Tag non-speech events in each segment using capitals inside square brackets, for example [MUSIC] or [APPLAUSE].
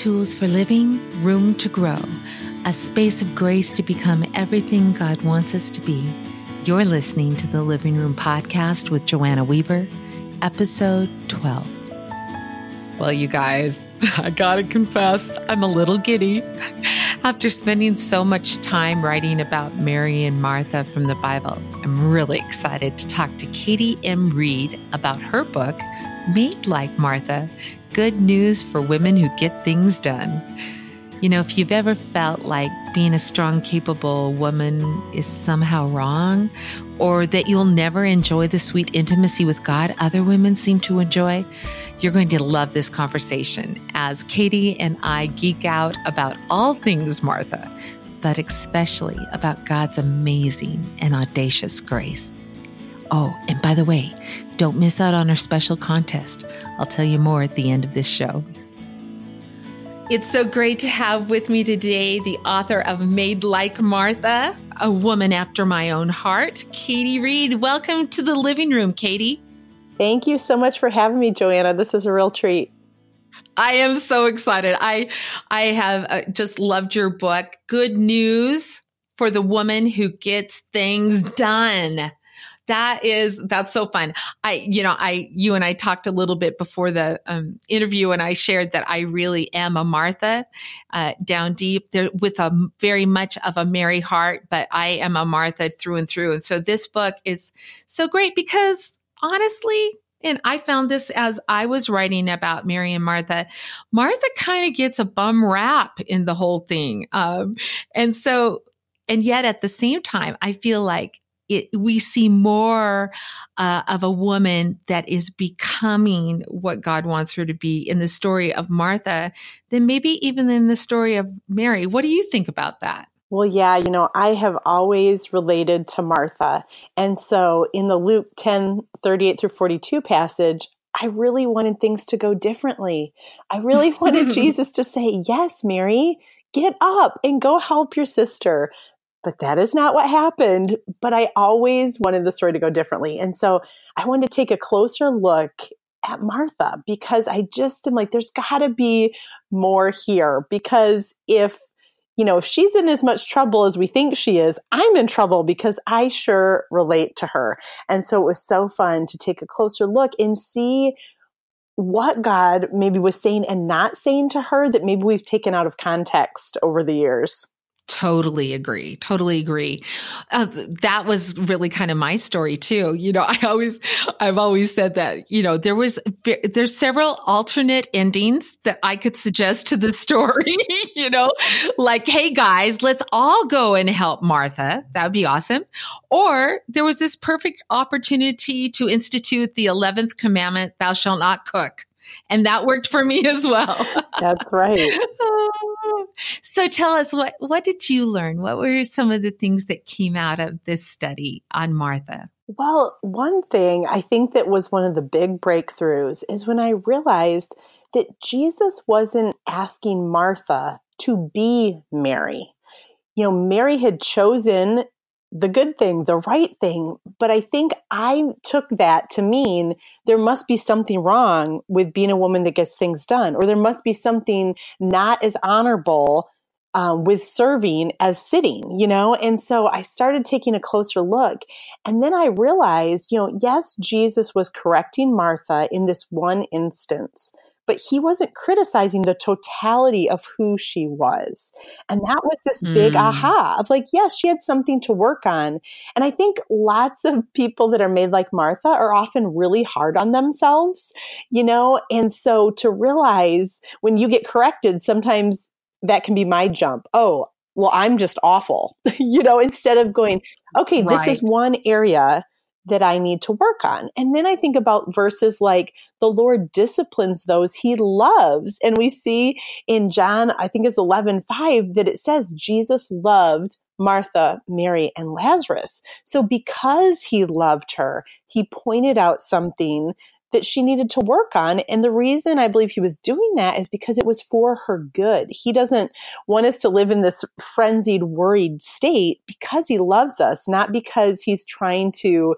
tools for living, room to grow, a space of grace to become everything God wants us to be. You're listening to the Living Room Podcast with Joanna Weaver, episode 12. Well, you guys, [LAUGHS] I gotta confess, I'm a little giddy. After spending so much time writing about Mary and Martha from the Bible, I'm really excited to talk to Katie M. Reid about her book, Made Like Martha Good News for Women Who Get Things Done. You know, if you've ever felt like being a strong, capable woman is somehow wrong, or that you'll never enjoy the sweet intimacy with God other women seem to enjoy, you're going to love this conversation as Katie and I geek out about all things Martha, but especially about God's amazing and audacious grace. Oh, and by the way, don't miss out on our special contest. I'll tell you more at the end of this show. It's so great to have with me today the author of Made Like Martha, a woman after my own heart, Katie Reid. Welcome to the living room, Katie. Thank you so much for having me, Joanna. This is a real treat. I am so excited. I I have uh, just loved your book. Good news for the woman who gets things done. That is that's so fun. I you know I you and I talked a little bit before the um, interview, and I shared that I really am a Martha uh, down deep there with a very much of a Mary heart, but I am a Martha through and through. And so this book is so great because honestly, and I found this as I was writing about Mary and Martha. Martha kind of gets a bum rap in the whole thing. Um, and so, and yet at the same time, I feel like it, we see more uh, of a woman that is becoming what God wants her to be in the story of Martha than maybe even in the story of Mary. What do you think about that? Well, yeah, you know, I have always related to Martha. And so in the Luke 10 38 through 42 passage, I really wanted things to go differently. I really wanted [LAUGHS] Jesus to say, Yes, Mary, get up and go help your sister. But that is not what happened. But I always wanted the story to go differently. And so I wanted to take a closer look at Martha because I just am like, there's got to be more here. Because if you know, if she's in as much trouble as we think she is, I'm in trouble because I sure relate to her. And so it was so fun to take a closer look and see what God maybe was saying and not saying to her that maybe we've taken out of context over the years. Totally agree. Totally agree. Uh, that was really kind of my story too. You know, [LAUGHS] I always, I've always said that, you know, there was, there's several alternate endings that I could suggest to the [LAUGHS] story, you know, like, Hey guys, let's all go and help Martha. That would be awesome. Or there was this perfect opportunity to institute the 11th commandment, thou shalt not cook. And that worked for me as well. That's right. [LAUGHS] So tell us what what did you learn? What were some of the things that came out of this study on Martha? Well, one thing I think that was one of the big breakthroughs is when I realized that Jesus wasn't asking Martha to be Mary. You know, Mary had chosen the good thing, the right thing. But I think I took that to mean there must be something wrong with being a woman that gets things done, or there must be something not as honorable um, with serving as sitting, you know? And so I started taking a closer look. And then I realized, you know, yes, Jesus was correcting Martha in this one instance but he wasn't criticizing the totality of who she was. And that was this big mm. aha of like, yes, she had something to work on. And I think lots of people that are made like Martha are often really hard on themselves, you know? And so to realize when you get corrected, sometimes that can be my jump. Oh, well, I'm just awful, [LAUGHS] you know, instead of going, okay, right. this is one area that I need to work on. And then I think about verses like the Lord disciplines those he loves. And we see in John, I think it's 11, 5, that it says Jesus loved Martha, Mary, and Lazarus. So because he loved her, he pointed out something that she needed to work on. And the reason I believe he was doing that is because it was for her good. He doesn't want us to live in this frenzied, worried state because he loves us, not because he's trying to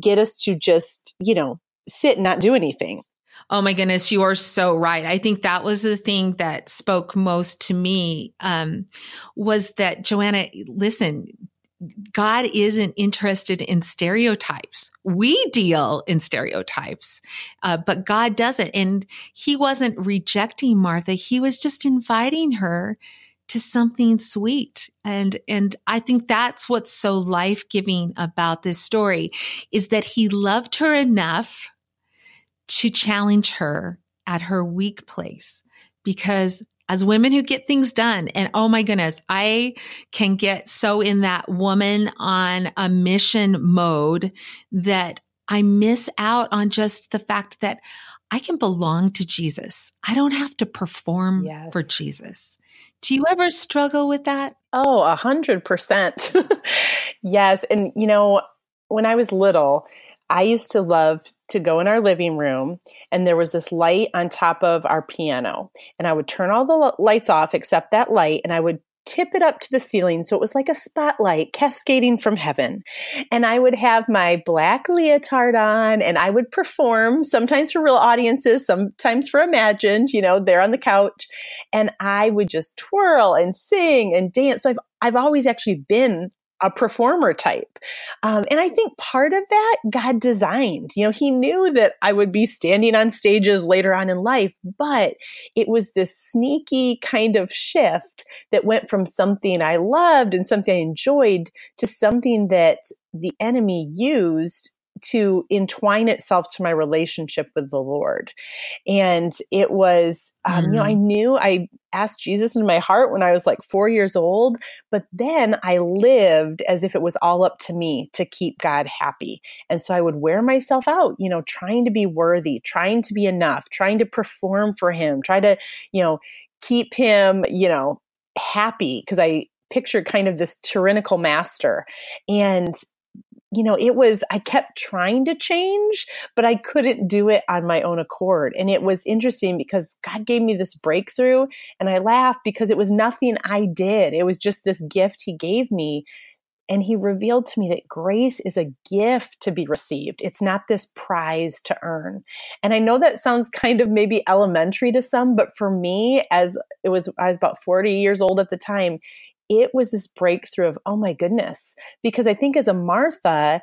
get us to just, you know, sit and not do anything. Oh my goodness, you are so right. I think that was the thing that spoke most to me um, was that Joanna, listen, God isn't interested in stereotypes. We deal in stereotypes, uh, but God doesn't. And He wasn't rejecting Martha. He was just inviting her to something sweet. And, and I think that's what's so life giving about this story is that He loved her enough to challenge her at her weak place because as women who get things done, and oh my goodness, I can get so in that woman on a mission mode that I miss out on just the fact that I can belong to Jesus. I don't have to perform yes. for Jesus. Do you ever struggle with that? Oh, a hundred percent. [LAUGHS] yes. And you know, when I was little, I used to love to go in our living room and there was this light on top of our piano. And I would turn all the lights off except that light and I would tip it up to the ceiling so it was like a spotlight cascading from heaven. And I would have my black leotard on and I would perform sometimes for real audiences, sometimes for imagined, you know, there on the couch. And I would just twirl and sing and dance. So I've I've always actually been a performer type. Um, and I think part of that God designed. You know, He knew that I would be standing on stages later on in life, but it was this sneaky kind of shift that went from something I loved and something I enjoyed to something that the enemy used to entwine itself to my relationship with the Lord. And it was, um, mm. you know, I mm. knew I asked Jesus in my heart when I was like four years old, but then I lived as if it was all up to me to keep God happy. And so I would wear myself out, you know, trying to be worthy, trying to be enough, trying to perform for Him, try to, you know, keep Him, you know, happy because I pictured kind of this tyrannical master. And you know, it was, I kept trying to change, but I couldn't do it on my own accord. And it was interesting because God gave me this breakthrough and I laughed because it was nothing I did. It was just this gift He gave me. And He revealed to me that grace is a gift to be received. It's not this prize to earn. And I know that sounds kind of maybe elementary to some, but for me, as it was, I was about 40 years old at the time, it was this breakthrough of, oh my goodness. Because I think as a Martha,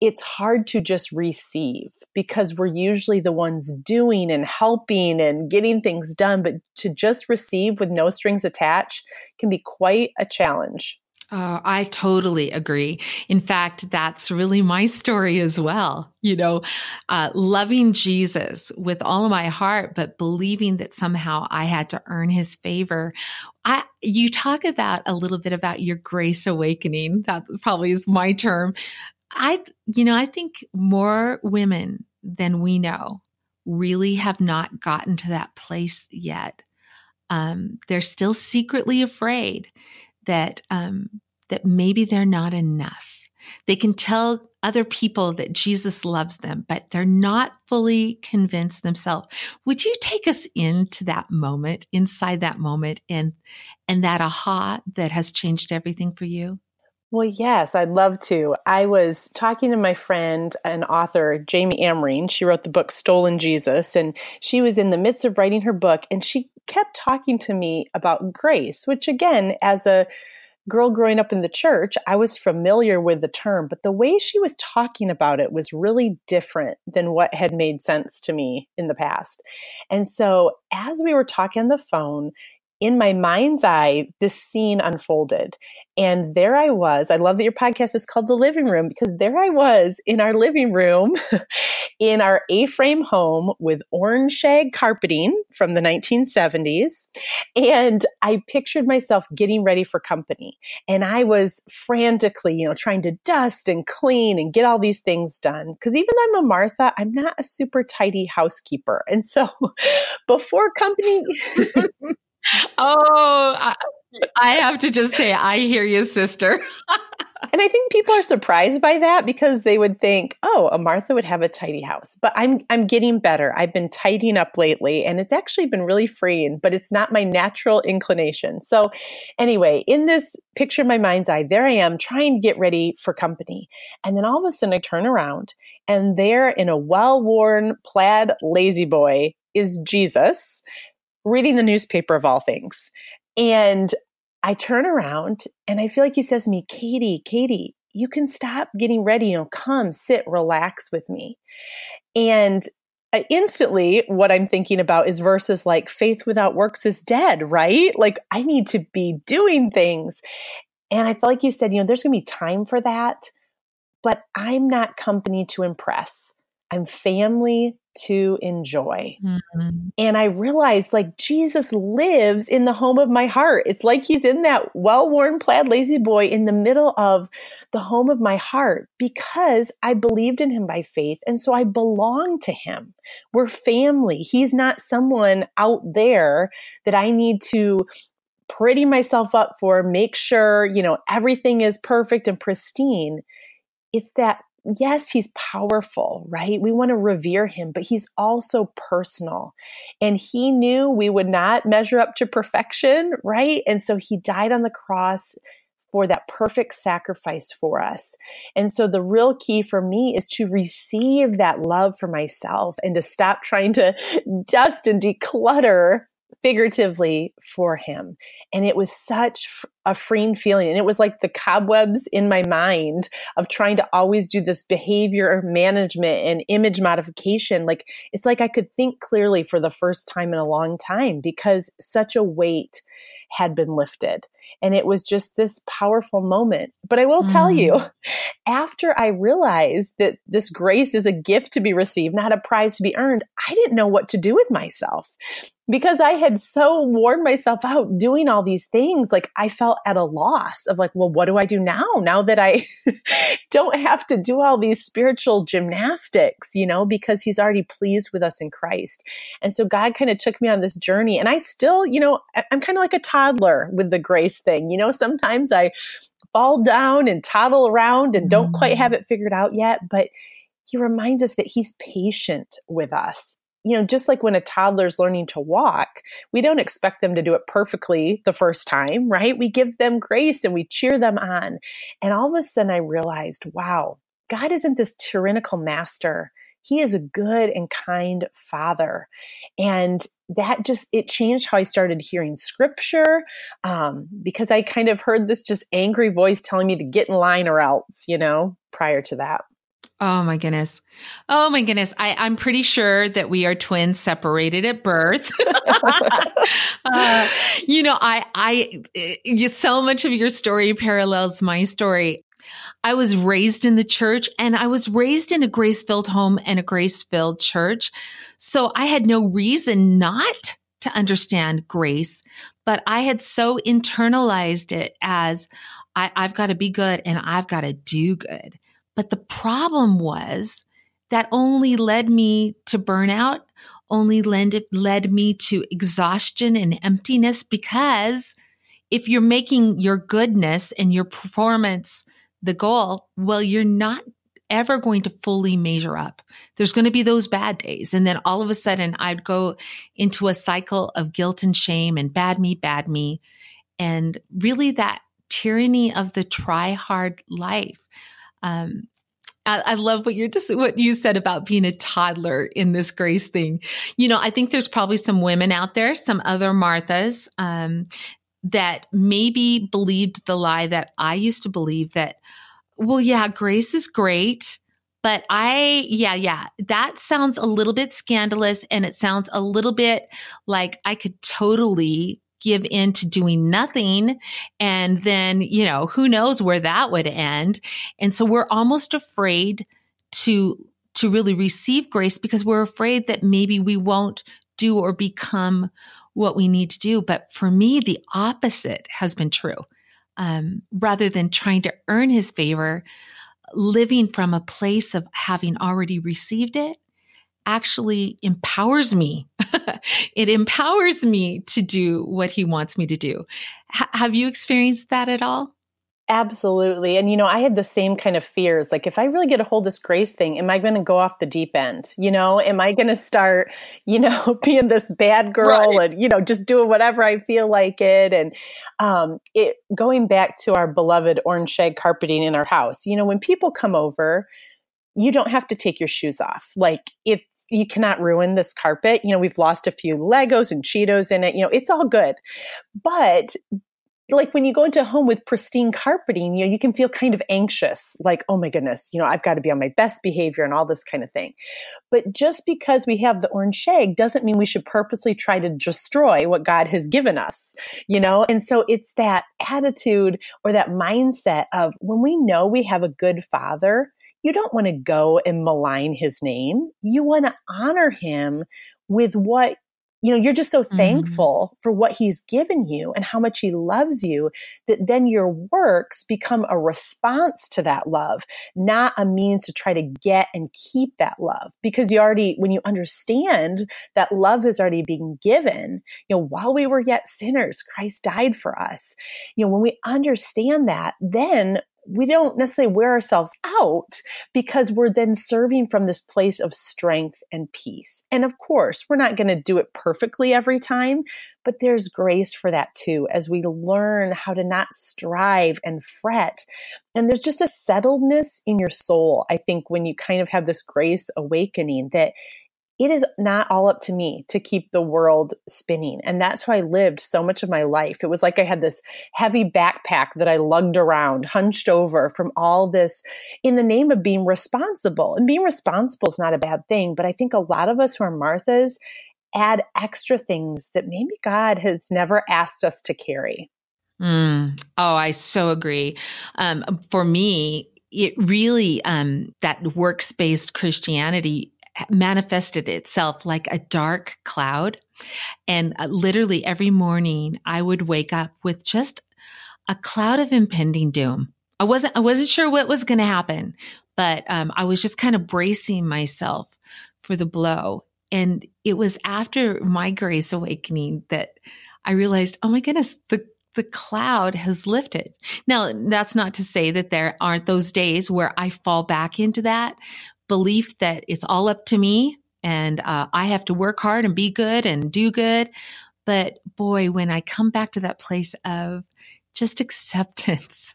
it's hard to just receive because we're usually the ones doing and helping and getting things done. But to just receive with no strings attached can be quite a challenge. Uh, I totally agree. In fact, that's really my story as well. You know, uh, loving Jesus with all of my heart, but believing that somehow I had to earn his favor. I, you talk about a little bit about your grace awakening. That probably is my term. I, you know, I think more women than we know really have not gotten to that place yet. Um, they're still secretly afraid that um, that maybe they're not enough. They can tell other people that Jesus loves them, but they're not fully convinced themselves. Would you take us into that moment, inside that moment, and and that aha that has changed everything for you? Well, yes, I'd love to. I was talking to my friend and author, Jami Amerine. She wrote the book Stolen Jesus, and she was in the midst of writing her book, and she kept talking to me about grace, which, again, as a girl growing up in the church, I was familiar with the term, but the way she was talking about it was really different than what had made sense to me in the past. And so as we were talking on the phone, in my mind's eye, this scene unfolded. And there I was. I love that your podcast is called The Living Room because there I was in our living room [LAUGHS] in our A frame home with orange shag carpeting from the 1970s. And I pictured myself getting ready for company. And I was frantically, you know, trying to dust and clean and get all these things done. Because even though I'm a Martha, I'm not a super tidy housekeeper. And so [LAUGHS] before company. [LAUGHS] oh, I, I have to just say, I hear you, sister. [LAUGHS] And I think people are surprised by that because they would think, oh, a Martha would have a tidy house. But I'm I'm getting better. I've been tidying up lately and it's actually been really freeing, but it's not my natural inclination. So anyway, in this picture in my mind's eye, there I am trying to get ready for company. And then all of a sudden I turn around and there in a well-worn plaid La-Z-Boy is Jesus reading the newspaper of all things. And I turn around and I feel like he says to me, Katie, Katie, you can stop getting ready. You know, come sit, relax with me. And instantly what I'm thinking about is verses like faith without works is dead, right? Like I need to be doing things. And I felt like you said, you know, there's going to be time for that, but I'm not company to impress. I'm family to enjoy. Mm-hmm. And I realized like Jesus lives in the home of my heart. It's like he's in that well worn plaid La-Z-Boy in the middle of the home of my heart because I believed in him by faith. And so I belong to him. We're family. He's not someone out there that I need to pretty myself up for, make sure, you know, everything is perfect and pristine. It's that yes, he's powerful, right? We want to revere him, but he's also personal. And he knew we would not measure up to perfection, right? And so he died on the cross for that perfect sacrifice for us. And so the real key for me is to receive that love for myself and to stop trying to [LAUGHS] dust and declutter figuratively for him. And it was such a freeing feeling. And it was like the cobwebs in my mind of trying to always do this behavior management and image modification. Like it's like I could think clearly for the first time in a long time because such a weight had been lifted. And it was just this powerful moment. But I will mm. tell you, mm. [LAUGHS] after I realized that this grace is a gift to be received, not a prize to be earned, I didn't know what to do with myself because I had so worn myself out doing all these things. Like I felt at a loss of like, well, what do I do now? Now that I [LAUGHS] don't have to do all these spiritual gymnastics, you know, because he's already pleased with us in Christ. And so God kind of took me on this journey and I still, you know, I'm kind of like a toddler with the grace thing. You know, sometimes I fall down and toddle around and don't quite have mm. it figured out yet, but he reminds us that he's patient with us you know, just like when a toddler's learning to walk, we don't expect them to do it perfectly the first time, right? We give them grace and we cheer them on. And all of a sudden I realized, wow, God isn't this tyrannical master. He is a good and kind father. And that just, it changed how I started hearing scripture um, because I kind of heard this just angry voice telling me to get in line or else, you know, prior to that. Oh my goodness. Oh my goodness. I, I'm pretty sure that we are twins separated at birth. [LAUGHS] uh, you know, I, I, you, so much of your story parallels my story. I was raised in the church and I was raised in a grace filled home and a grace filled church. So I had no reason not to understand grace, but I had so internalized it as I, have got to be good and I've got to do good. But the problem was that only led me to burnout, only led, led me to exhaustion and emptiness because if you're making your goodness and your performance the goal, well, you're not ever going to fully measure up. There's going to be those bad days. And then all of a sudden I'd go into a cycle of guilt and shame and bad me, bad me. And really that tyranny of the try hard life. Um, I, love what you're just what you said about being a toddler in this grace thing. You know, I think there's probably some women out there, some other Marthas, um, that maybe believed the lie that I used to believe that, well, yeah, grace is great. But I, yeah, yeah, that sounds a little bit scandalous and it sounds a little bit like I could totally give in to doing nothing. And then, you know, who knows where that would end. And so we're almost afraid to, to really receive grace because we're afraid that maybe we won't do or become what we need to do. But for me, the opposite has been true. Um, rather than trying to earn his favor, living from a place of having already received it actually empowers me. [LAUGHS] it empowers me to do what he wants me to do. H- have you experienced that at all? Absolutely. And, you know, I had the same kind of fears. Like, if I really get a hold of this grace thing, am I going to go off the deep end? You know, am I going to start, [LAUGHS] you know, [LAUGHS] being this bad girl right. and, you know, just doing whatever I feel like it? And um, it going back to our beloved orange shag carpeting in our house, you know, when people come over, you don't have to take your shoes off. Like, it, you cannot ruin this carpet. You know, we've lost a few Legos and Cheetos in it. You know, it's all good. But like when you go into a home with pristine carpeting, you know, you can feel kind of anxious, like, oh my goodness, you know, I've got to be on my best behavior and all this kind of thing. But just because we have the orange shag doesn't mean we should purposely try to destroy what God has given us, you know? And so it's that attitude or that mindset of when we know we have a good father, you don't want to go and malign his name. You want to honor him with what you know, you're just so mm-hmm. thankful mm-hmm. for what he's given you and how much he loves you that then your works become a response to that love, not a means to try to get and keep that love. Because you already, when you understand that love is already being given, you know, while we were yet sinners, Christ died for us. You know, when we understand that, then we don't necessarily wear ourselves out because we're then serving from this place of strength and peace. And of course, we're not going to do it perfectly every time, but there's grace for that too as we learn how to not strive and fret. And there's just a settledness in your soul, I think, when you kind of have this grace awakening that it is not all up to me to keep the world spinning. And that's how I lived so much of my life. It was like I had this heavy backpack that I lugged around, hunched over from all this in the name of being responsible. And being responsible is not a bad thing, but I think a lot of us who are Marthas add extra things that maybe God has never asked us to carry. Mm. Oh, I so agree. Um, for me, it really um, that works based Christianity manifested itself like a dark cloud. And uh, literally every morning I would wake up with just a cloud of impending doom. I wasn't, I wasn't sure what was going to happen, but um, I was just kind of bracing myself for the blow. And it was after my grace awakening that I realized, oh my goodness, the the cloud has lifted. Now, that's not to say that there aren't those days where I fall back into that, belief that it's all up to me and uh, I have to work hard and be good and do good. But boy, when I come back to that place of just [LAUGHS] acceptance,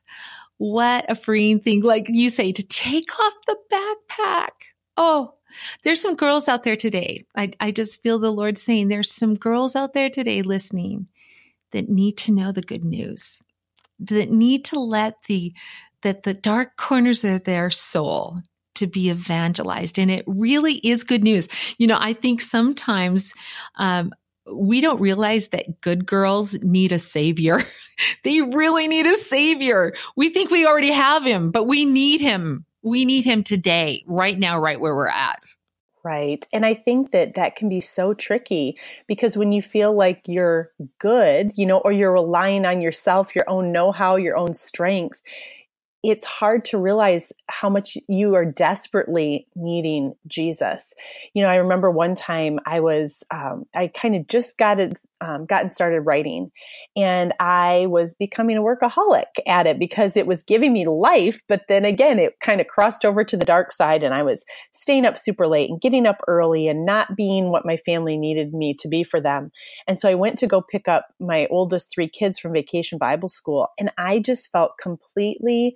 what a freeing thing. Like you say, to take off the backpack. Oh, there's some girls out there today. I, I just feel the Lord saying there's some girls out there today listening that need to know the good news, that need to let the that the dark corners of their soul to be evangelized. And it really is good news. You know, I think sometimes, um, we don't realize that good girls need a savior. [LAUGHS] they really need a savior. We think we already have him, but we need him. We need him today, right now, right where we're at. Right. And I think that that can be so tricky because when you feel like you're good, you know, or you're relying on yourself, your own know how, your own strength, it's hard to realize how much you are desperately needing Jesus. You know, I remember one time I was, um, I kind of just got it, um, gotten started writing and I was becoming a workaholic at it because it was giving me life. But then again, it kind of crossed over to the dark side and I was staying up super late and getting up early and not being what my family needed me to be for them. And so I went to go pick up my oldest three kids from vacation Bible school and I just felt completely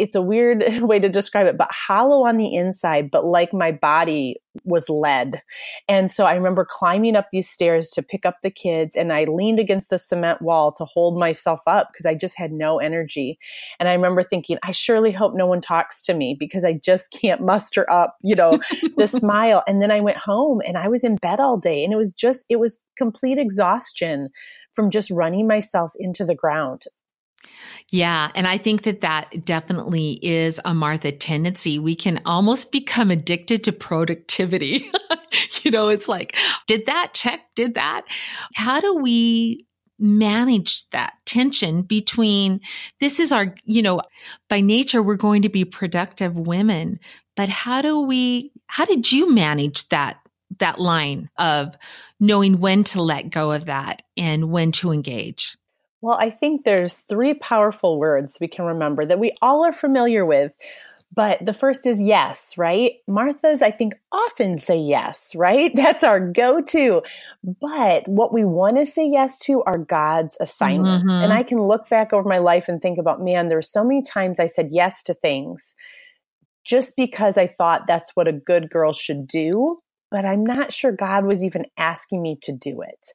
it's a weird [LAUGHS] way to describe it, but hollow on the inside, but like my body was lead. And so I remember climbing up these stairs to pick up the kids and I leaned against the cement wall to hold myself up because I just had no energy. And I remember thinking, I surely hope no one talks to me because I just [LAUGHS] can't muster up, you know, the [LAUGHS] smile. And then I went home and I was in bed all day and it was just, it was complete exhaustion from just running myself into the ground. Yeah. And I think that that definitely is a Martha tendency. We can almost become addicted to productivity. [LAUGHS] you know, it's like, did that check? Did that? How do we manage that tension between this is our, you know, by nature, we're going to be productive women, but how do we, how did you manage that? That line of knowing when to let go of that and when to engage. Well, I think there's three powerful words we can remember that we all are familiar with. But the first is yes, right? Martha's, I think, often say yes, right? [LAUGHS] That's our go to. But what we want to say yes to are God's assignments. Mm-hmm. And I can look back over my life and think about, man, there's so many times I said yes to things just because I thought that's what a good girl should do but I'm not sure God was even asking me to do it.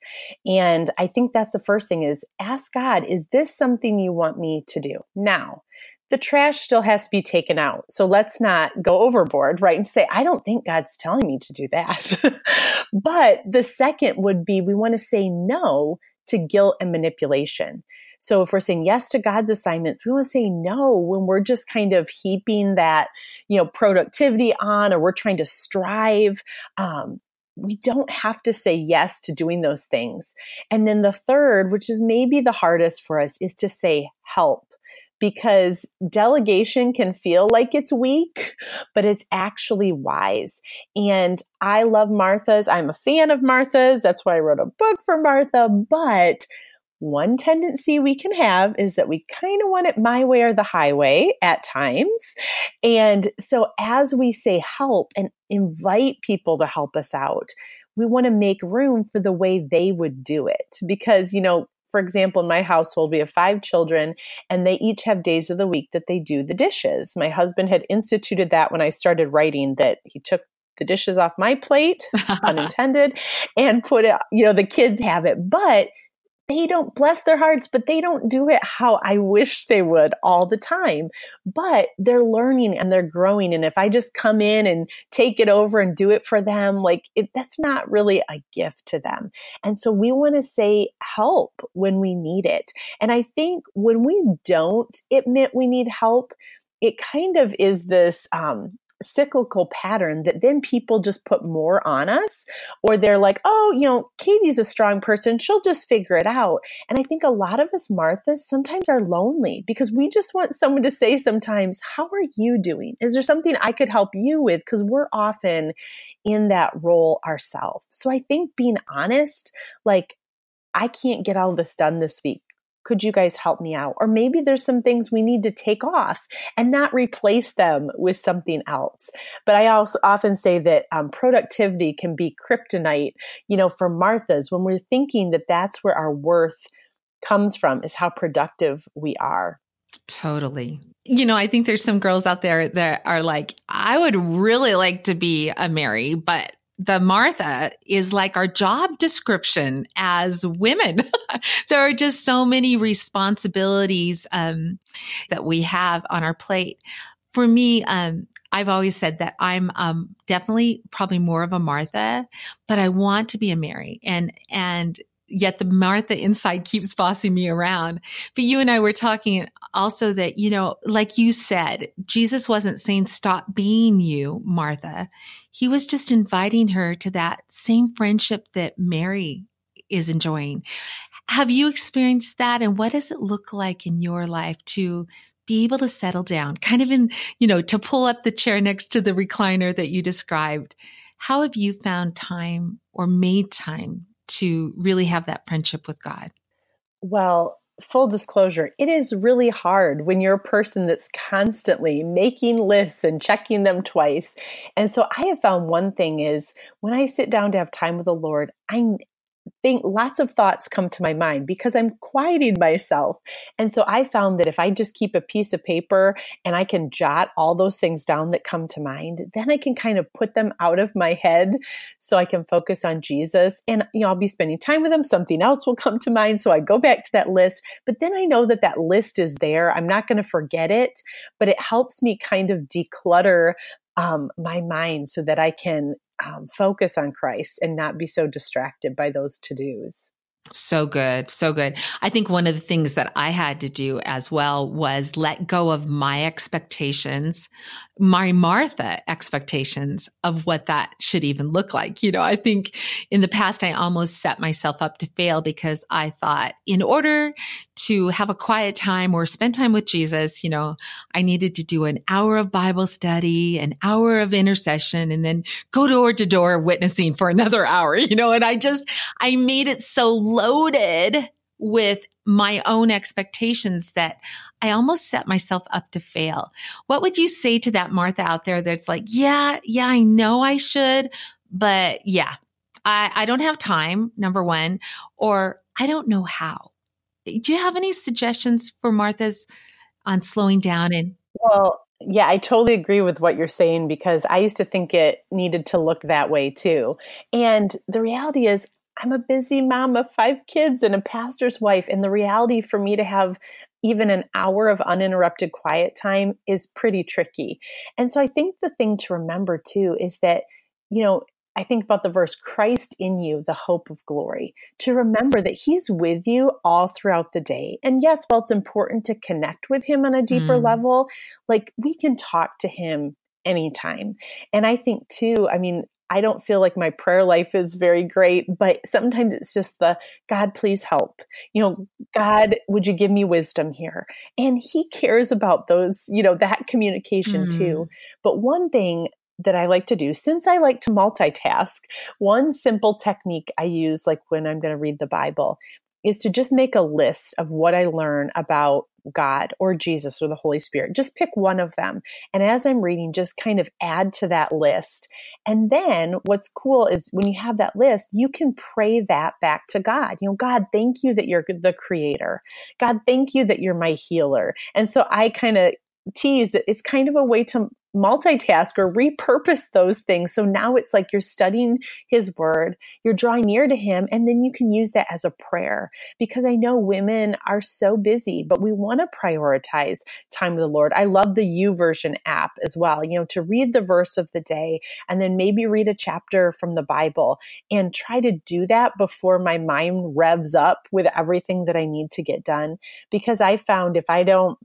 And I think that's the first thing is ask God, is this something you want me to do? Now, the trash still has to be taken out. So let's not go overboard, right? And say, I don't think God's telling me to do that. [LAUGHS] but the second would be we want to say no to guilt and manipulation. So if we're saying yes to God's assignments, we want to say no when we're just kind of heaping that, you know, productivity on or we're trying to strive. Um, we don't have to say yes to doing those things. And then the third, which is maybe the hardest for us, is to say help because delegation can feel like it's weak, but it's actually wise. And I love Martha's. I'm a fan of Martha's. That's why I wrote a book for Martha. But one tendency we can have is that we kind of want it my way or the highway at times. And so as we say help and invite people to help us out, we want to make room for the way they would do it. Because, you know, for example, in my household, we have five children and they each have days of the week that they do the dishes. My husband had instituted that when I started writing that he took the dishes off my plate, unintended, [LAUGHS] and put it, you know, the kids have it. But they don't bless their hearts, but they don't do it how I wish they would all the time. But they're learning and they're growing. And if I just come in and take it over and do it for them, like it, that's not really a gift to them. And so we want to say help when we need it. And I think when we don't admit we need help, it kind of is this um, cyclical pattern that then people just put more on us or they're like oh you know katie's a strong person she'll just figure it out. And i think a lot of us marthas sometimes are lonely because we just want someone to say sometimes how are you doing? Is there something i could help you with? Because we're often in that role ourselves. So i think being honest like I can't get all this done this week could you guys help me out? Or maybe there's some things we need to take off and not replace them with something else. But I also often say that um, productivity can be kryptonite, you know, for Martha's when we're thinking that that's where our worth comes from is how productive we are. Totally. You know, I think there's some girls out there that are like, I would really like to be a Mary, but the Martha is like our job description as women. [LAUGHS] there are just so many responsibilities um, that we have on our plate. For me, um, I've always said that I'm um, definitely probably more of a Martha, but I want to be a Mary, and and yet the Martha inside keeps bossing me around. But you and I were talking also that, you know, like you said, Jesus wasn't saying, stop being you, Martha. He was just inviting her to that same friendship that Mary is enjoying. Have you experienced that? And what does it look like in your life to be able to settle down, kind of in, you know, to pull up the chair next to the recliner that you described? How have you found time or made time to really have that friendship with God? Well, full disclosure, it is really hard when you're a person that's constantly making lists and checking them twice. And so I have found one thing is when I sit down to have time with the Lord, I think lots of thoughts come to my mind because I'm quieting myself. And so I found that if I just keep a piece of paper and I can jot all those things down that come to mind, then I can kind of put them out of my head so I can focus on Jesus. And, you know, I'll be spending time with him. Something else will come to mind. So I go back to that list. But then I know that that list is there. I'm not going to forget it, but it helps me kind of declutter um, my mind so that I can um, focus on Christ and not be so distracted by those to dos. So good. So good. I think one of the things that I had to do as well was let go of my expectations, my Martha expectations of what that should even look like. You know, I think in the past, I almost set myself up to fail because I thought in order to have a quiet time or spend time with Jesus, you know, I needed to do an hour of Bible study, an hour of intercession, and then go door to door witnessing for another [LAUGHS] hour, you know, and I just, I made it so loaded with my own expectations that I almost set myself up to fail. What would you say to that Martha out there that's like, yeah, yeah, I know I should, but yeah, I, I don't have time, number one, or I don't know how. Do you have any suggestions for Martha's on slowing down and well yeah, I totally agree with what you're saying because I used to think it needed to look that way too. And the reality is, I'm a busy mom of five kids and a pastor's wife. And the reality for me to have even an hour of uninterrupted quiet time is pretty tricky. And so I think the thing to remember too is that, you know, I think about the verse, Christ in you, the hope of glory, to remember that he's with you all throughout the day. And yes, while it's important to connect with him on a deeper mm. level, like we can talk to him anytime. And I think too, I mean, I don't feel like my prayer life is very great, but sometimes it's just the God, please help. You know, God, would you give me wisdom here? And He cares about those, you know, that communication mm. too. But one thing that I like to do, since I like to multitask, one simple technique I use, like when I'm going to read the Bible, is to just make a list of what I learn about God or Jesus or the Holy Spirit. Just pick one of them. And as I'm reading, just kind of add to that list. And then what's cool is when you have that list, you can pray that back to God. You know, God, thank you that you're the creator. God, thank you that you're my healer. And so I kind of tease that it's kind of a way to multitask or repurpose those things. So now it's like you're studying his word, you're drawing near to him, and then you can use that as a prayer. Because I know women are so busy, but we want to prioritize time with the Lord. I love the U YouVersion app as well, you know, to read the verse of the day and then maybe read a chapter from the Bible and try to do that before my mind revs up with everything that I need to get done. Because I found if I don't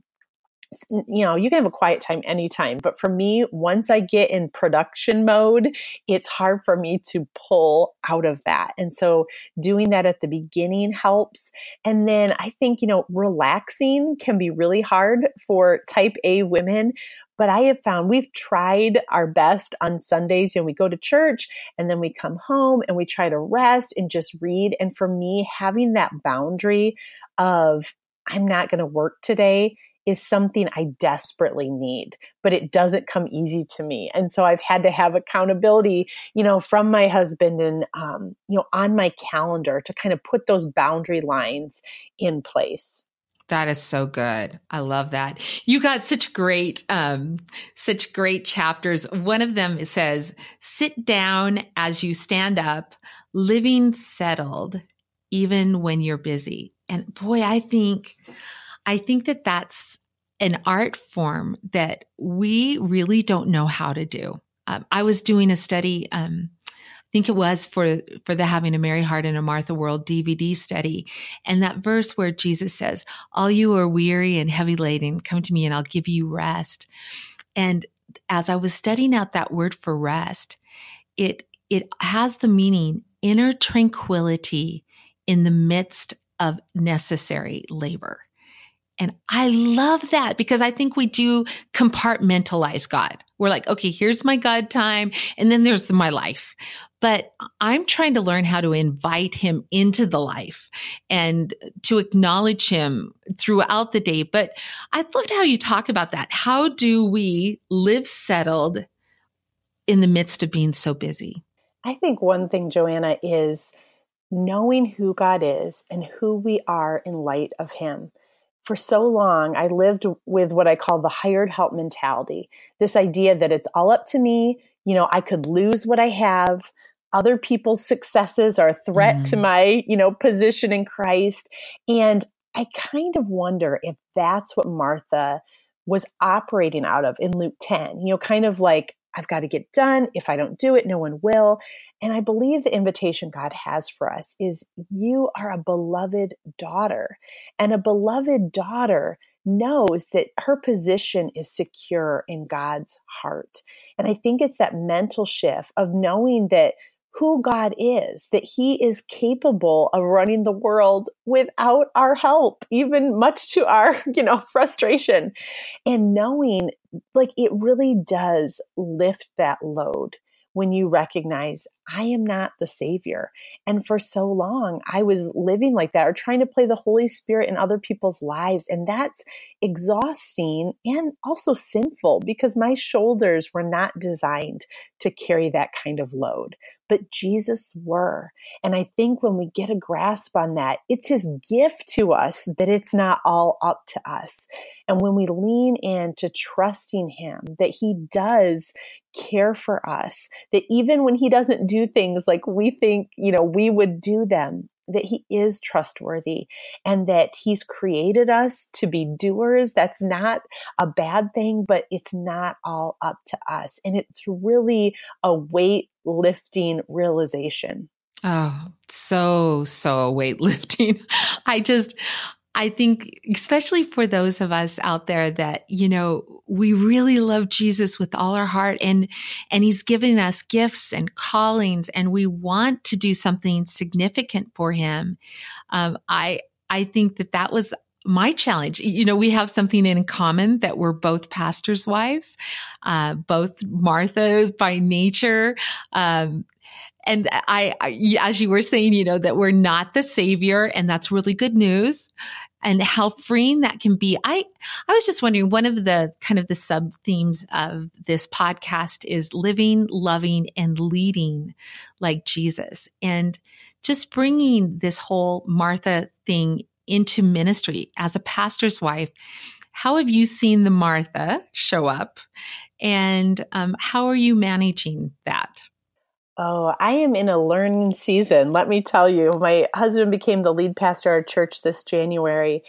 you know, you can have a quiet time anytime. But for me, once I get in production mode, it's hard for me to pull out of that. And so doing that at the beginning helps. And then I think, you know, relaxing can be really hard for type A women. But I have found we've tried our best on Sundays. You know, we go to church and then we come home and we try to rest and just read. And for me, having that boundary of I'm not going to work today is something I desperately need, but it doesn't come easy to me. And so I've had to have accountability, you know, from my husband and, um, you know, on my calendar to kind of put those boundary lines in place. That is so good. I love that. You got such great, um, such great chapters. One of them says, sit down as you stand up, living settled, even when you're busy. And boy, I think, I think that that's an art form that we really don't know how to do. Um, I was doing a study, um, I think it was for for the having a Mary Heart and a Martha World DVD study, and that verse where Jesus says, "All you are weary and heavy laden, come to me, and I'll give you rest." And as I was studying out that word for rest, it it has the meaning inner tranquility in the midst of necessary labor. And I love that because I think we do compartmentalize God. We're like, okay, here's my God time, and then there's my life. But I'm trying to learn how to invite him into the life and to acknowledge him throughout the day. But I loved how you talk about that. How do we live settled in the midst of being so busy? I think one thing, Joanna, is knowing who God is and who we are in light of him for so long, I lived with what I call the hired help mentality. This idea that it's all up to me. You know, I could lose what I have. Other people's successes are a threat mm. to my, you know, position in Christ. And I kind of wonder if that's what Martha was operating out of in Luke 10. You know, kind of like, I've got to get done. If I don't do it, no one will. And I believe the invitation God has for us is you are a beloved daughter. And a beloved daughter knows that her position is secure in God's heart. And I think it's that mental shift of knowing that who God is, that He is capable of running the world without our help, even much to our, [LAUGHS] you know, frustration. And knowing like it really does lift that load when you recognize I am not the savior. And for so long, I was living like that or trying to play the Holy Spirit in other people's lives. And that's exhausting and also sinful because my shoulders were not designed to carry that kind of load but Jesus were. And I think when we get a grasp on that, it's his gift to us that it's not all up to us. And when we lean into trusting him, that he does care for us, that even when he doesn't do things like we think, you know, we would do them, that he is trustworthy and that he's created us to be doers. That's not a bad thing, but it's not all up to us. And it's really a weight lifting realization. Oh, so, so weightlifting. [LAUGHS] I just, I think, especially for those of us out there that, you know, we really love Jesus with all our heart and, and he's given us gifts and callings and we want to do something significant for him. Um, I, I think that that was my challenge. You know, we have something in common that we're both pastors' wives, uh, both Martha by nature. Um, and I, I, as you were saying, you know, that we're not the savior and that's really good news and how freeing that can be. I, I was just wondering, one of the kind of the sub themes of this podcast is living, loving and leading like Jesus and just bringing this whole Martha thing into ministry as a pastor's wife. How have you seen the Martha show up and um, how are you managing that? Oh, I am in a learning season. Let me tell you, my husband became the lead pastor at our church this January,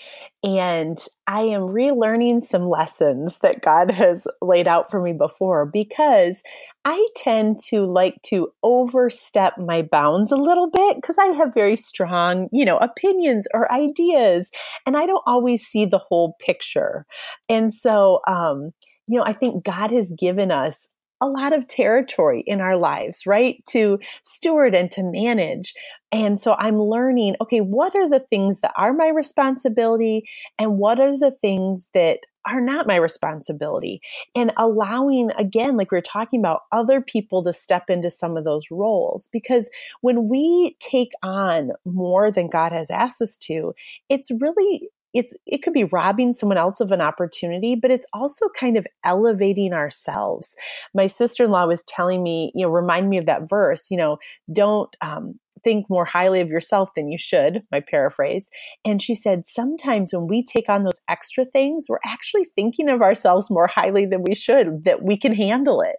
and I am relearning some lessons that God [LAUGHS] has laid out for me before because I tend to like to overstep my bounds a little bit because I have very strong, you know, opinions or ideas, and I don't always see the whole picture. And so, um, you know, I think God has given us a lot of territory in our lives, right? To steward and to manage. And so I'm learning, okay, what are the things that are my responsibility and what are the things that are not my responsibility and allowing again like we are talking about other people to step into some of those roles because when we take on more than God has asked us to it's really it's it could be robbing someone else of an opportunity but it's also kind of elevating ourselves my sister-in-law was telling me you know remind me of that verse you know don't um, think more highly of yourself than you should, my paraphrase. And she said, sometimes when we take on those extra things, we're actually thinking of ourselves more highly than we should, that we can handle it.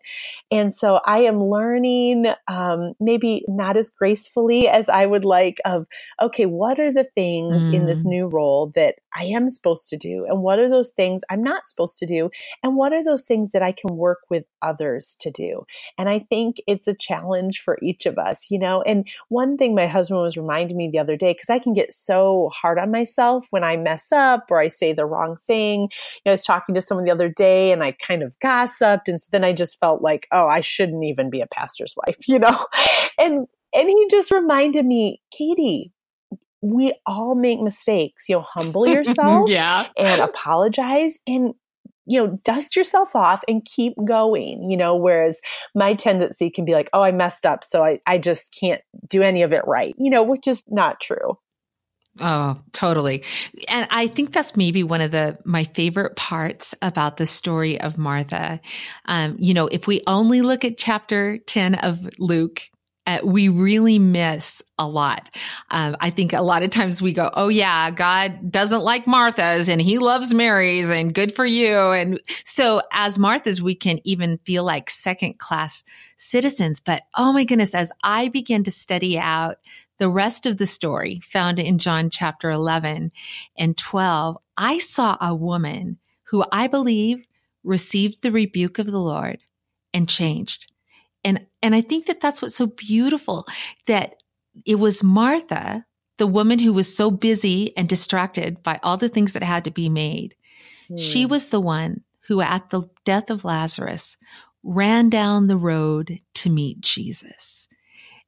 And so I am learning, um, maybe not as gracefully as I would like, of, okay, what are the things mm. in this mm. new role that I am supposed to do? And what are those things I'm not supposed to do? And what are those things that I can work with others to do? And I think it's a challenge for each of us, you know, and one thing my husband was reminding me the other day, because I can get so hard on myself when I mess up or I say the wrong thing. You know, I was talking to someone the other day and I kind of gossiped. And so then I just felt like, oh, I shouldn't even be a pastor's wife, [LAUGHS] you know? And, and he just reminded me, Katie, we all make mistakes. You know, humble [LAUGHS] yourself yeah. and apologize and you know, dust yourself off and keep going, you know, whereas my tendency can be like, oh, I messed up. So I, I just can't do any of it right, you know, which is not true. Oh, totally. And I think that's maybe one of the my favorite parts about the story of Martha. Um, you know, if we only look at chapter 10 of Luke, uh, we really miss a lot. Um, I think a lot of times we go, oh yeah, God doesn't like Martha's and he loves Mary's and good for you. And so as Martha's, we can even feel like second class citizens. But oh my goodness, as I begin to study out the rest of the story found in John chapter 11 and 12, I saw a woman who I believe received the rebuke of the Lord and changed. And, and I think that that's what's so beautiful that it was Martha, the woman who was so busy and distracted by all the things that had to be made. Mm. She hmm. was the one who at the death of Lazarus ran down the road to meet Jesus.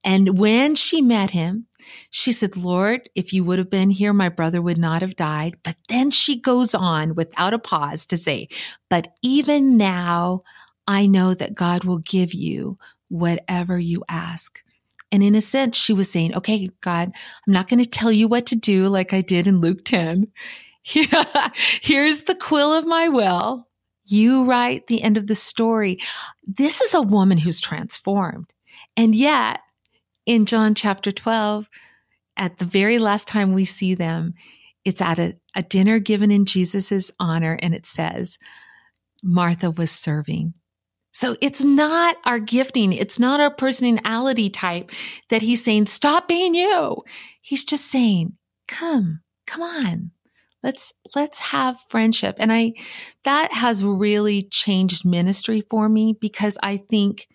And when she met him, she said, Lord, if you would have been here, my brother would not have died. But then she goes on without a pause to say, but even now I know that God will give you whatever you ask. And in a sense, she was saying, okay, God, I'm not going to tell you what to do like I did in Luke 10. [LAUGHS] Here's the quill of my will. You write the end of the story. This is a woman who's transformed. And yet, in John chapter 12, at the very last time we see them, it's at a, a dinner given in Jesus' honor, and it says, Martha was serving. So it's not our gifting. It's not our personality type that he's saying, stop being you. He's just saying, come, come on. Let's, let's have friendship. And I, that has really changed ministry for me because I think,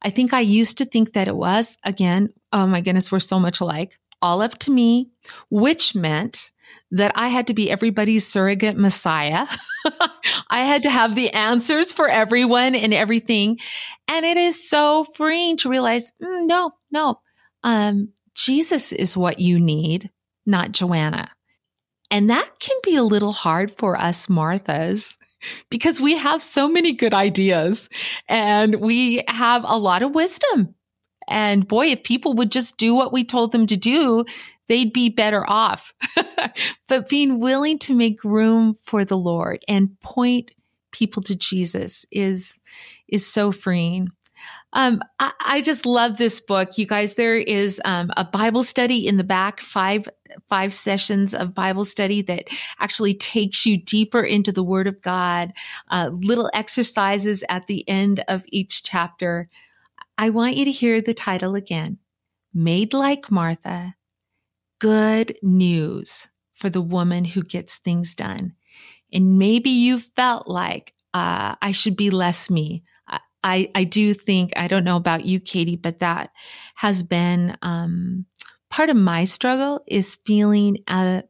I think I used to think that it was again, oh my goodness, we're so much alike all up to me, which meant that I had to be everybody's surrogate messiah. [LAUGHS] I had to have the answers for everyone and everything. And it is so freeing to realize, mm, no, no, um, Jesus is what you need, not Joanna. And that can be a little hard for us Marthas because we have so many good ideas and we have a lot of wisdom and boy, if people would just do what we told them to do, they'd be better off. [LAUGHS] but being willing to make room for the Lord and point people to Jesus is, is so freeing. Um, I, I, just love this book, you guys. There is um, a Bible study in the back, five five sessions of Bible study that actually takes you deeper into the Word of God. Uh, little exercises at the end of each chapter. I want you to hear the title again Made Like Martha Good News for the Woman Who Gets Things Done. And maybe you felt like uh, I should be less me. I, I do think, I don't know about you, Katie, but that has been um, part of my struggle is feeling uh,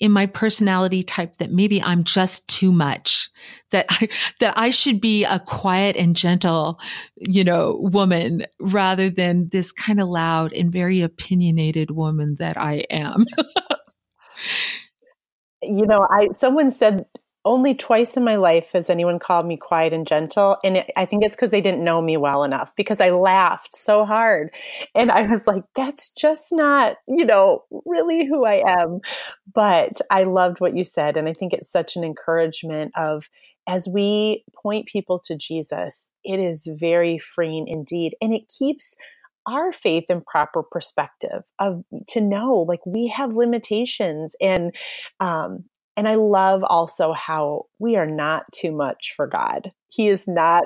in my personality type that maybe I'm just too much, that I, that I should be a quiet and gentle, you know, woman rather than this kind of loud and very opinionated woman that I am. [LAUGHS] you know, I, someone said only twice in my life has anyone called me quiet and gentle. And it, I think it's because they didn't know me well enough because I laughed so hard. And I was like, that's just not, you know, really who I am. But I loved what you said. And I think it's such an encouragement of, as we point people to Jesus, it is very freeing indeed. And it keeps our faith in proper perspective of to know like we have limitations and um and I love also how we are not too much for God. He is not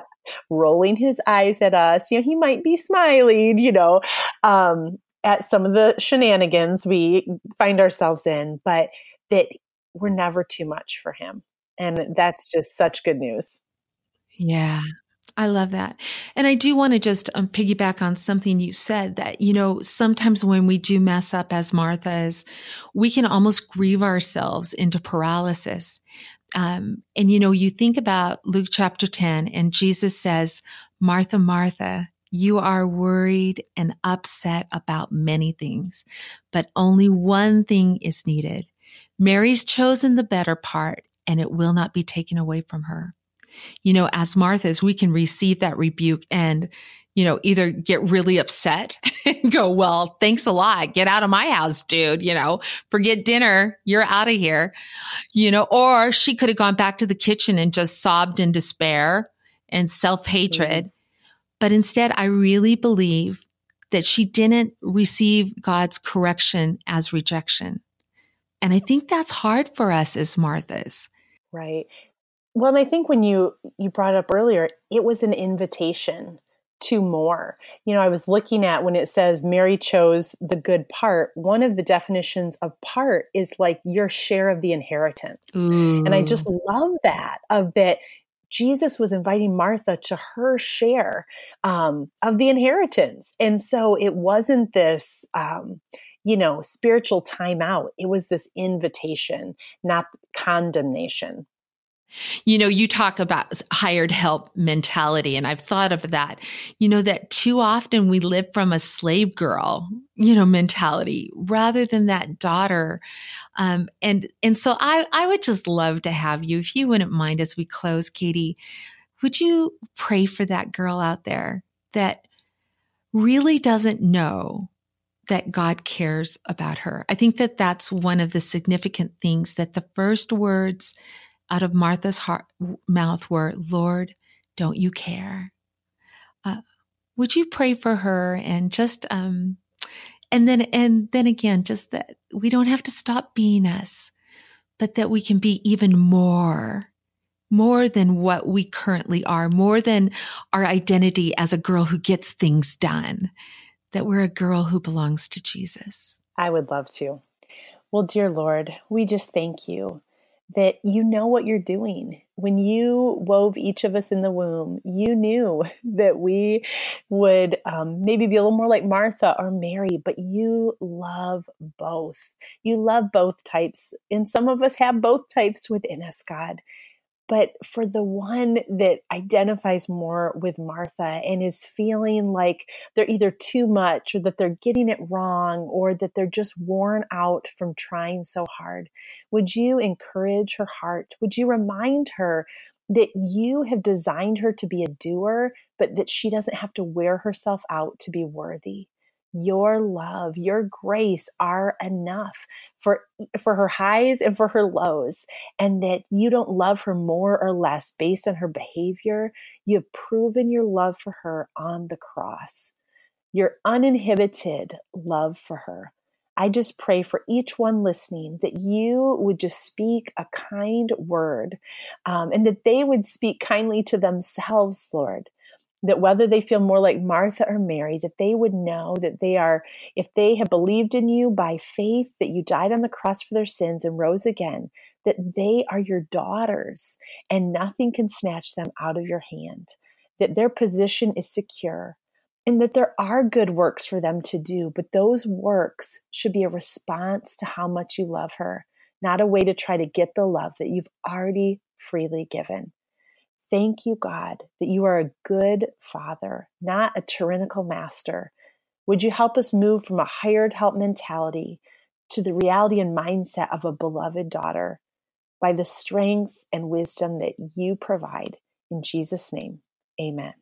rolling his eyes at us. You know, he might be smiling, you know, um, at some of the shenanigans we find ourselves in, but that we're never too much for him. And that's just such good news. Yeah. I love that. And I do want to just um, piggyback on something you said that, you know, sometimes when we do mess up as Marthas, we can almost grieve ourselves into paralysis. Um, and, you know, you think about Luke chapter 10 and Jesus says, Martha, Martha, you are worried and upset about many things, but only one thing is needed. Mary's chosen the better part and it will not be taken away from her you know, as Marthas, we can receive that rebuke and, you know, either get really upset [LAUGHS] and go, well, thanks a lot. Get out of my house, dude. You know, forget dinner. You're out of here. You know, or she could have gone back to the kitchen and just sobbed in despair and self hatred. Mm-hmm. But instead, I really believe that she didn't receive God's correction as rejection. And I think that's hard for us as Marthas. Right. Well, and I think when you you brought up earlier, it was an invitation to more. You know, I was looking at when it says Mary chose the good part, one of the definitions of part is like your share of the inheritance. And I just love that of that Jesus was inviting Martha to her share um, of the inheritance. And so it wasn't this, um, you know, spiritual timeout. It was this invitation, not condemnation. You know, you talk about hired help mentality, and I've thought of that. You know, that too often we live from a slave girl, you know, mentality rather than that daughter. Um, and and so I I would just love to have you, if you wouldn't mind, as we close, Katie, would you pray for that girl out there that really doesn't know that God cares about her. I think that that's one of the significant things that the first words out of Martha's heart, mouth were, Lord, don't you care? Uh, would you pray for her and just, um, and then, and then again, just that we don't have to stop being us, but that we can be even more, more than what we currently are, more than our identity as a girl who gets things done that we're a girl who belongs to Jesus. I would love to. Well, dear Lord, we just thank you that you know what you're doing. When you wove each of us in the womb, you knew [LAUGHS] that we would um, maybe be a little more like Martha or Mary, but you love both. You love both types. And some of us have both types within us, God. But for the one that identifies more with Martha and is feeling like they're either too much or that they're getting it wrong or that they're just worn out from trying so hard, would you encourage her heart? Would you remind her that you have designed her to be a doer, but that she doesn't have to wear herself out to be worthy? Your love, your grace are enough for for her highs and for her lows and that you don't love her more or less based on her behavior. You have proven your love for her on the cross. Your uninhibited love for her. I just pray for each one listening that you would just speak a kind word um, and that they would speak kindly to themselves, Lord that whether they feel more like Martha or Mary, that they would know that they are, if they have believed in you by faith, that you died on the cross for their sins and rose again, that they are your daughters and nothing can snatch them out of your hand, that their position is secure, and that there are good works for them to do, but those works should be a response to how much you love her, not a way to try to get the love that you've already freely given. Thank you, God, that you are a good father, not a tyrannical master. Would you help us move from a hired help mentality to the reality and mindset of a beloved daughter by the strength and wisdom that you provide? In Jesus' name, amen.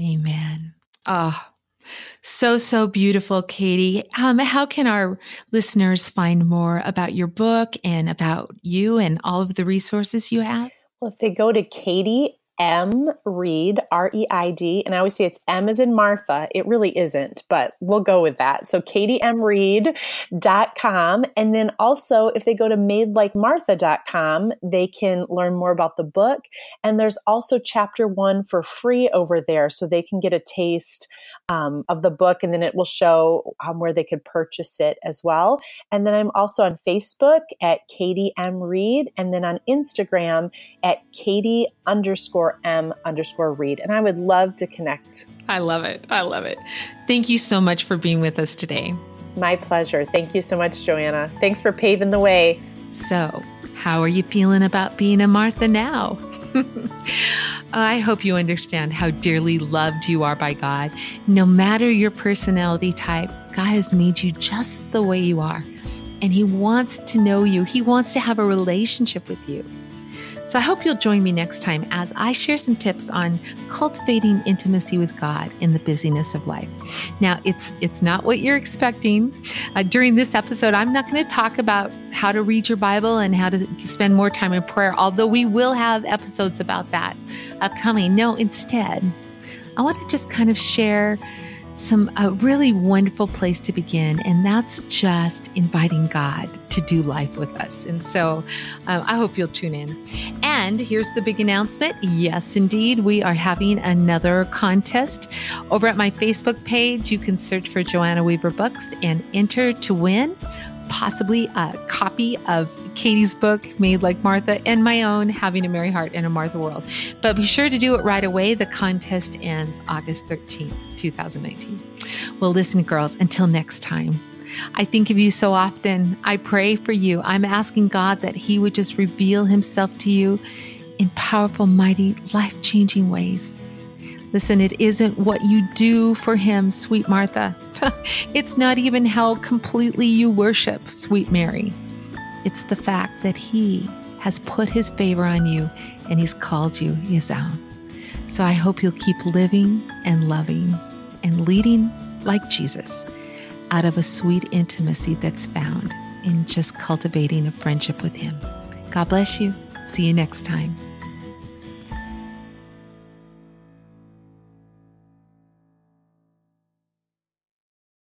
Amen. Ah, oh, so, so beautiful, Katie. Um, how can our listeners find more about your book and about you and all of the resources you have? Well, if they go to Katie M Reid, R E I D. And I always say it's M as in Martha. It really isn't, but we'll go with that. So katiemreid.com. And then also, if they go to madelikemartha.com, they can learn more about the book. And there's also chapter one for free over there. So they can get a taste um, of the book and then it will show um, where they could purchase it as well. And then I'm also on Facebook at Katie M. Reid and then on Instagram at Katie underscore underscore M underscore Reid. And I would love to connect. I love it. I love it. Thank you so much for being with us today. My pleasure. Thank you so much, Joanna. Thanks for paving the way. So, how are you feeling about being a Martha now? [LAUGHS] I hope you understand how dearly loved you are by God. No matter your personality type, God has made you just the way you are. And He wants to know you, He wants to have a relationship with you. So I hope you'll join me next time as I share some tips on cultivating intimacy with God in the busyness of life. Now, it's it's not what you're expecting. Uh, during this episode, I'm not going to talk about how to read your Bible and how to spend more time in prayer, although we will have episodes about that upcoming. No, instead, I want to just kind of share some a really wonderful place to begin, and that's just inviting God to do life with us. And so um, I hope you'll tune in. And here's the big announcement yes, indeed, we are having another contest over at my Facebook page. You can search for Joanna Weaver Books and enter to win possibly a copy of Katie's book, Made Like Martha, and my own, Having a Mary Heart in a Martha World. But be sure to do it right away. The contest ends August 13th, 2019. Well, listen, girls, until next time. I think of you so often. I pray for you. I'm asking God that He would just reveal Himself to you in powerful, mighty, life changing ways. Listen, it isn't what you do for Him, sweet Martha. [LAUGHS] it's not even how completely you worship, sweet Mary. It's the fact that He has put His favor on you and He's called you His own. So I hope you'll keep living and loving and leading like Jesus, out of a sweet intimacy that's found in just cultivating a friendship with Him. God bless you. See you next time.